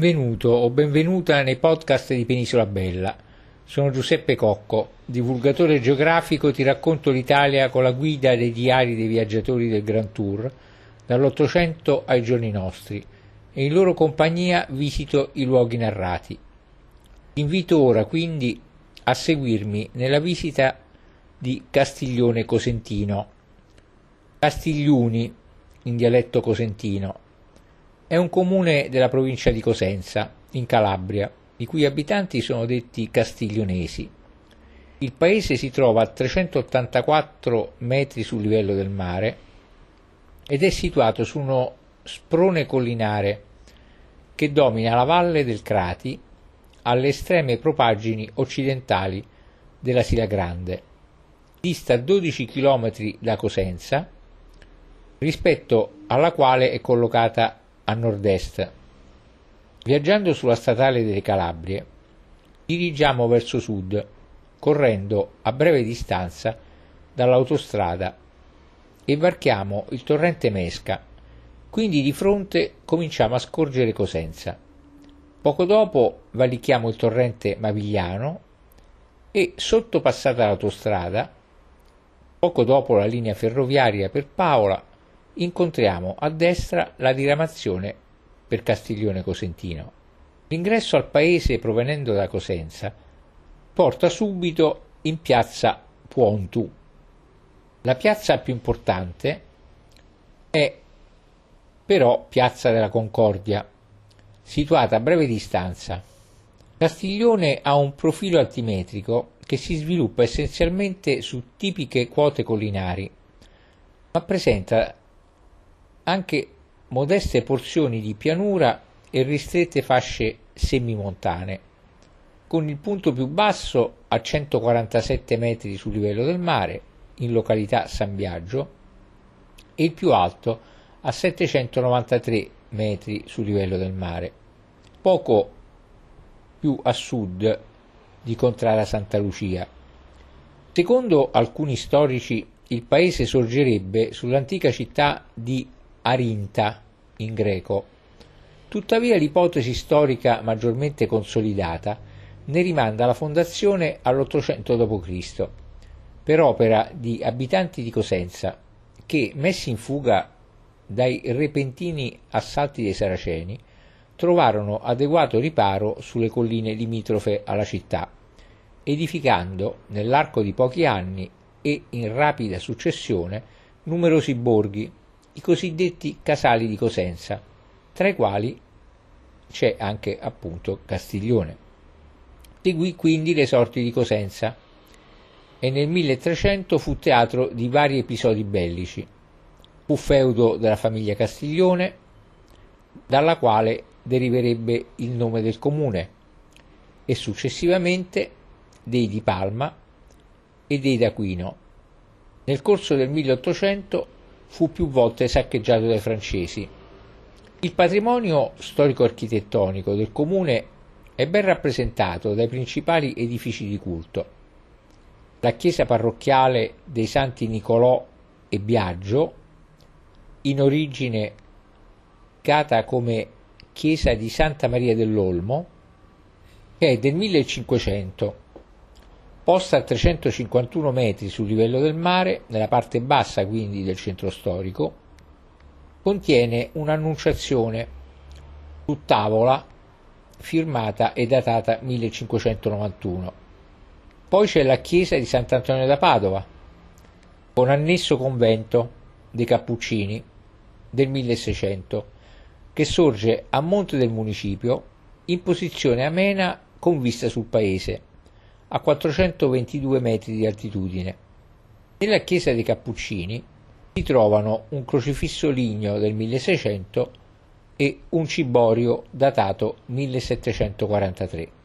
Benvenuto o benvenuta nei podcast di Penisola Bella. Sono Giuseppe Cocco, divulgatore geografico, ti racconto l'Italia con la guida dei diari dei viaggiatori del Grand Tour, dall'Ottocento ai giorni nostri, e in loro compagnia visito i luoghi narrati. Ti invito ora quindi a seguirmi nella visita di Castiglione Cosentino, Castigliuni in dialetto cosentino, è un comune della provincia di Cosenza, in Calabria, i cui abitanti sono detti castiglionesi. Il paese si trova a 384 metri sul livello del mare ed è situato su uno sprone collinare che domina la valle del Crati alle estreme propaggini occidentali della Sila Grande. Dista 12 km da Cosenza, rispetto alla quale è collocata a nord-est. Viaggiando sulla statale delle Calabrie, dirigiamo verso sud, correndo a breve distanza dall'autostrada e varchiamo il torrente Mesca, quindi di fronte cominciamo a scorgere Cosenza. Poco dopo valichiamo il torrente Mavigliano e sottopassata l'autostrada, poco dopo la linea ferroviaria per Paola, incontriamo a destra la diramazione per Castiglione Cosentino. L'ingresso al paese provenendo da Cosenza porta subito in piazza Puontu. La piazza più importante è però Piazza della Concordia, situata a breve distanza. Castiglione ha un profilo altimetrico che si sviluppa essenzialmente su tipiche quote collinari, ma presenta anche modeste porzioni di pianura e ristrette fasce semimontane, con il punto più basso a 147 metri sul livello del mare, in località San Biagio, e il più alto a 793 metri sul livello del mare, poco più a sud di Contrada Santa Lucia. Secondo alcuni storici il paese sorgerebbe sull'antica città di Arinta in greco. Tuttavia l'ipotesi storica maggiormente consolidata ne rimanda la fondazione all'800 d.C. per opera di abitanti di Cosenza che, messi in fuga dai repentini assalti dei Saraceni, trovarono adeguato riparo sulle colline limitrofe alla città, edificando nell'arco di pochi anni e in rapida successione numerosi borghi i cosiddetti casali di Cosenza, tra i quali c'è anche appunto Castiglione. Seguì quindi le sorti di Cosenza e nel 1300 fu teatro di vari episodi bellici. Fu feudo della famiglia Castiglione, dalla quale deriverebbe il nome del comune, e successivamente dei di Palma e dei d'Aquino. Nel corso del 1800 fu più volte saccheggiato dai francesi. Il patrimonio storico-architettonico del comune è ben rappresentato dai principali edifici di culto. La chiesa parrocchiale dei Santi Nicolò e Biagio, in origine data come chiesa di Santa Maria dell'Olmo, è del 1500 posta a 351 metri sul livello del mare, nella parte bassa quindi del centro storico, contiene un'annunciazione su tavola firmata e datata 1591. Poi c'è la chiesa di Sant'Antonio da Padova, con annesso convento dei Cappuccini del 1600, che sorge a monte del municipio in posizione amena con vista sul paese a 422 metri di altitudine. Nella chiesa dei Cappuccini si trovano un crocifisso ligneo del 1600 e un ciborio datato 1743.